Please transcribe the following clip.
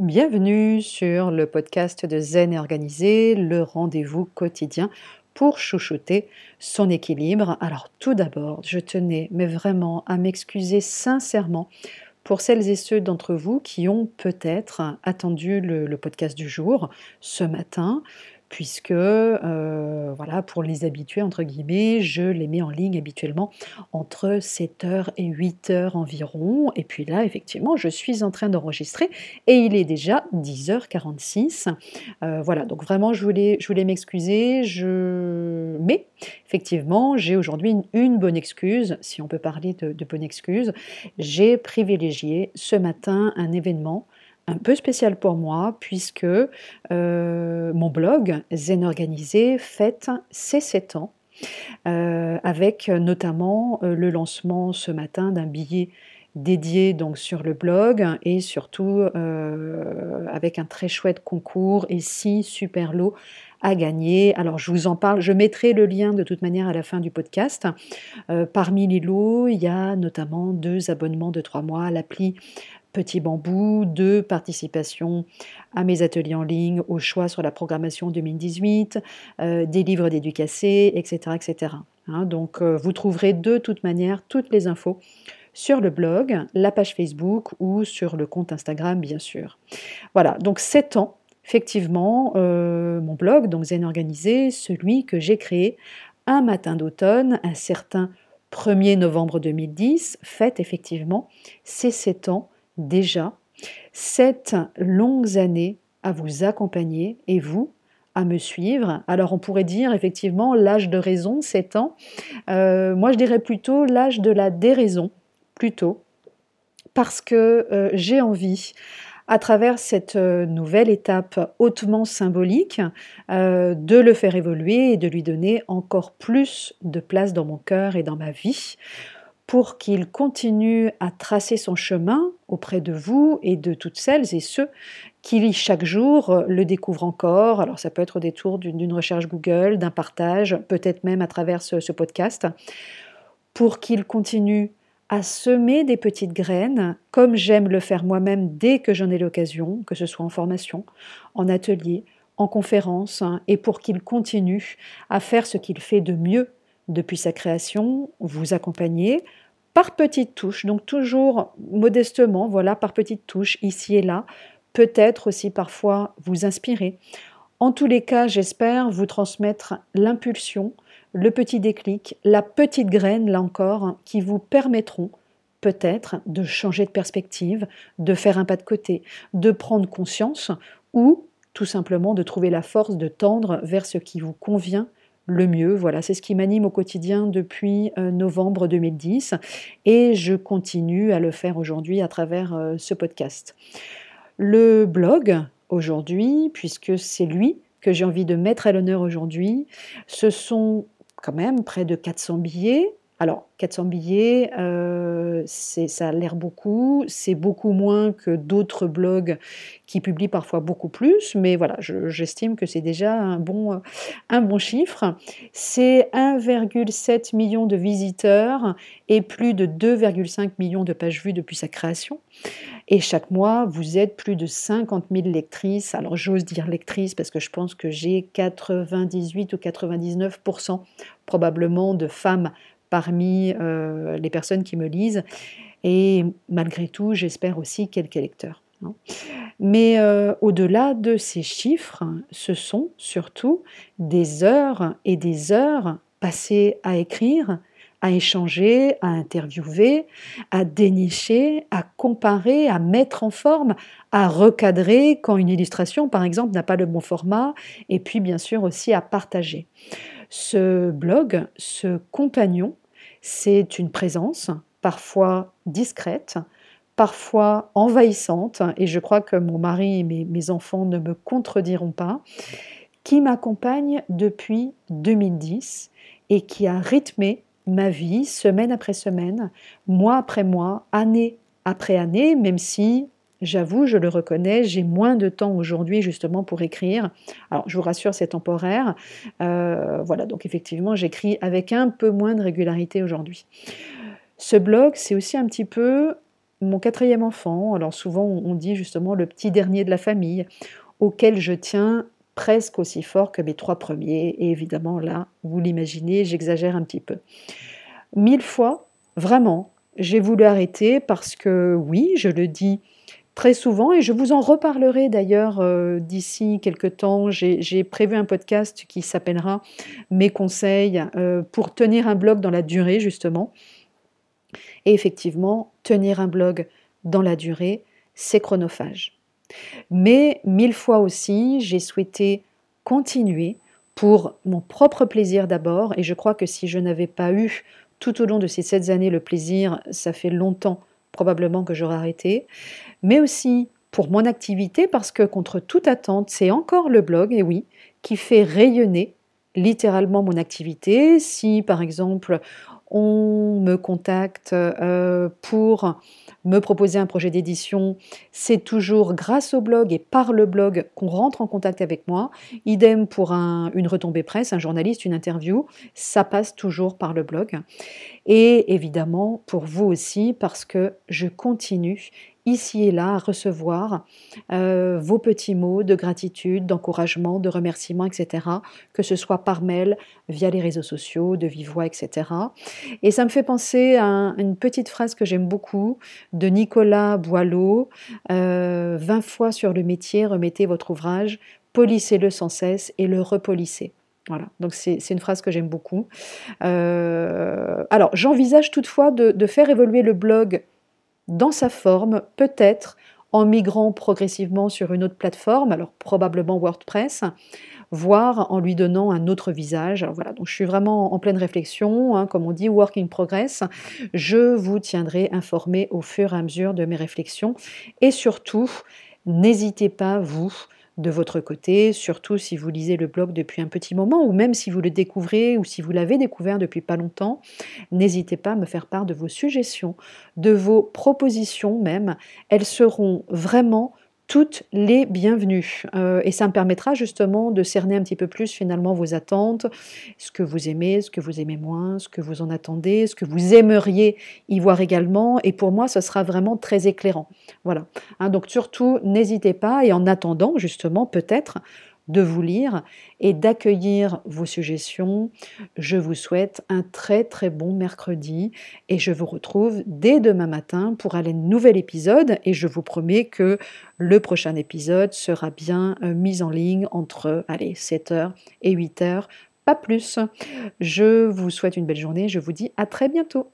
Bienvenue sur le podcast de Zen et Organisé, le rendez-vous quotidien pour chouchouter son équilibre. Alors tout d'abord, je tenais mais vraiment à m'excuser sincèrement pour celles et ceux d'entre vous qui ont peut-être attendu le, le, podcast du jour ce matin puisque euh, voilà, pour les habitués, entre guillemets, je les mets en ligne habituellement entre 7h et 8h environ. Et puis là, effectivement, je suis en train d'enregistrer et il est déjà 10h46. Euh, voilà, donc vraiment, je voulais, je voulais m'excuser. Je... Mais effectivement, j'ai aujourd'hui une, bonne excuse, si on peut parler de bonne excuse. J'ai privilégié ce matin un événement un peu spécial pour moi puisque euh, mon blog Zen Organisé fête ses 7 ans euh, avec notamment euh, le lancement ce matin d'un billet dédié donc sur le blog et surtout avec un très chouette concours et six super lots à gagner. Alors je vous en parle, je mettrai le lien de toute manière à la fin du podcast. parmi les lots, il y a notamment deux abonnements de trois mois à l'appli Petit Bambou, de participation à mes ateliers en ligne, au choix sur la programmation 2018, euh, des livres d'éducacé, etc. etc. Hein, donc euh, vous trouverez de toute manière toutes les infos sur le blog, la page Facebook ou sur le compte Instagram bien sûr. Voilà, donc 7 ans, effectivement, euh, mon blog, donc Zen Organisé, celui que j'ai créé un matin d'automne, un certain 1er novembre 2010, fête effectivement ses 7 ans déjà sept longues années à vous accompagner et vous à me suivre. Alors on pourrait dire effectivement l'âge de raison, 7 ans. Euh, moi je dirais plutôt l'âge de la déraison, plutôt, parce que euh, j'ai envie, à travers cette euh, nouvelle étape hautement symbolique, de le faire évoluer et de lui donner encore plus de place dans mon cœur et dans ma vie pour qu'il continue à tracer son chemin auprès de vous et de toutes celles et ceux qui chaque jour le découvrent encore. Alors ça peut être au détour d'une recherche Google, d'un partage, peut-être même à travers ce, podcast, pour qu'il continue à semer des petites graines, comme j'aime le faire moi-même dès que j'en ai l'occasion, que ce soit en formation, en atelier, en conférence, hein, et pour qu'il continue à faire ce qu'il fait de mieux depuis sa création, vous accompagner par petites touches, donc toujours modestement, voilà, par petites touches, ici et là, peut-être aussi parfois vous inspirer. En tous les cas, j'espère vous transmettre l'impulsion, le petit déclic, la petite graine, là encore, qui vous permettront peut-être de changer de perspective, de faire un pas de côté, de prendre conscience ou tout simplement de trouver la force de tendre vers ce qui vous convient le mieux. Voilà, c'est ce qui m'anime au quotidien depuis euh, novembre 2010 et je continue à le faire aujourd'hui à travers euh, ce podcast. Le blog aujourd'hui, puisque c'est lui que j'ai envie de mettre à l'honneur aujourd'hui, ce sont quand même près de 400 billets alors, 400 billets, euh, ça a l'air beaucoup, c'est beaucoup moins que d'autres blogs qui publient parfois beaucoup plus, mais voilà, j'estime que c'est déjà un bon, un bon chiffre. C'est 1,7 million de visiteurs et plus de 2,5 millions de pages vues depuis sa création. Et chaque mois, vous êtes plus de 50 000 lectrices. Alors j'ose dire lectrices parce que je pense que j'ai 98 ou 99% probablement de femmes parmi euh, les personnes qui me lisent. Et malgré tout, j'espère aussi quelques lecteurs. Hein. Mais euh, au-delà de ces chiffres, ce sont surtout des heures et des heures passées à écrire, à échanger, à interviewer, à dénicher, à comparer, à mettre en forme, à recadrer quand une illustration, par exemple, n'a pas le bon format, et puis bien sûr aussi à partager. Ce blog, ce compagnon, c'est une présence, parfois discrète, parfois envahissante, et je crois que mon mari et mes, enfants ne me contrediront pas, qui m'accompagne depuis 2010 et qui a rythmé ma vie semaine après semaine, mois après mois, année après année, même si J'avoue, je le reconnais, j'ai moins de temps aujourd'hui justement pour écrire. Alors, je vous rassure, c'est temporaire. Euh, voilà, donc effectivement, j'écris avec un peu moins de régularité aujourd'hui. Ce blog, c'est aussi un petit peu mon quatrième enfant, alors souvent on dit justement le petit dernier de la famille, auquel je tiens presque aussi fort que mes trois premiers. Et évidemment, là, vous l'imaginez, j'exagère un petit peu. Mille fois, vraiment, j'ai voulu arrêter parce que oui, je le dis très souvent et je vous en reparlerai d'ailleurs euh, d'ici quelques temps. J'ai prévu un podcast qui s'appellera Mes conseils euh, pour tenir un blog dans la durée justement. Et effectivement, tenir un blog dans la durée, c'est chronophage. Mais mille fois aussi, j'ai souhaité continuer pour mon propre plaisir d'abord, et je crois que si je n'avais pas eu tout au long de ces sept années le plaisir, ça fait longtemps probablement que j'aurais arrêté, mais aussi pour mon activité, parce que contre toute attente, c'est encore le blog, et oui, qui fait rayonner littéralement mon activité. Si par exemple on me contacte euh, pour me proposer un projet d'édition, c'est toujours grâce au blog et par le blog qu'on rentre en contact avec moi. Idem pour une retombée presse, un journaliste, une interview, ça passe toujours par le blog. Et évidemment pour vous aussi parce que je continue ici et là à recevoir euh, vos petits mots de gratitude, d'encouragement, de remerciement, etc., que ce soit par mail, via les réseaux sociaux, de vive voix, etc. Et ça me fait penser à une petite phrase que j'aime beaucoup de Nicolas Boileau, 20 euh, fois sur le métier, remettez votre ouvrage, polissez-le sans cesse et le repolissez. Voilà, donc c'est une phrase que j'aime beaucoup. Euh, alors, j'envisage toutefois de, faire évoluer le blog dans sa forme, peut-être en migrant progressivement sur une autre plateforme, alors probablement WordPress, voire en lui donnant un autre visage. Alors voilà, donc je suis vraiment en pleine réflexion, hein, comme on dit, work in progress. Je vous tiendrai informé au fur et à mesure de mes réflexions et surtout, n'hésitez pas, vous, de votre côté, surtout si vous lisez le blog depuis un petit moment, ou même si vous le découvrez ou si vous l'avez découvert depuis pas longtemps, n'hésitez pas à me faire part de vos suggestions, de vos propositions même. Elles seront vraiment toutes les bienvenues. Euh, et ça me permettra justement de cerner un petit peu plus finalement vos attentes, ce que vous aimez, ce que vous aimez moins, ce que vous en attendez, ce que vous aimeriez y voir également. Et pour moi, ce sera vraiment très éclairant. Voilà. Hein, donc surtout, n'hésitez pas. Et en attendant, justement, peut-être, de vous lire et d'accueillir vos suggestions. Je vous souhaite un très très bon mercredi et je vous retrouve dès demain matin pour un nouvel épisode et je vous promets que le prochain épisode sera bien euh, mis en ligne entre allez, 7h et 8h, pas plus. Je vous souhaite une belle journée, je vous dis à très bientôt.